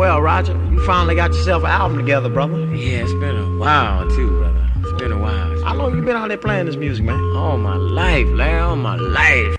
Well, Roger, you finally got yourself an album together, brother. Yeah, it's been a while too, brother. It's been a while. How long you been out there playing this music, man? All my life, Larry, all my life.